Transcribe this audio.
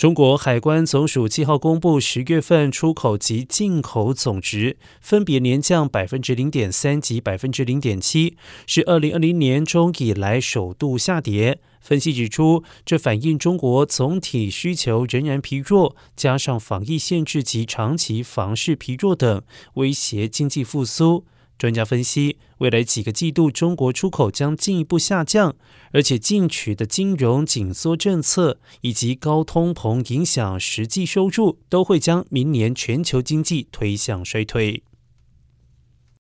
中国海关总署七号公布，十月份出口及进口总值分别年降百分之零点三及百分之零点七，是二零二零年中以来首度下跌。分析指出，这反映中国总体需求仍然疲弱，加上防疫限制及长期房市疲弱等，威胁经济复苏。专家分析，未来几个季度中国出口将进一步下降，而且进取的金融紧缩政策以及高通膨影响实际收入，都会将明年全球经济推向衰退。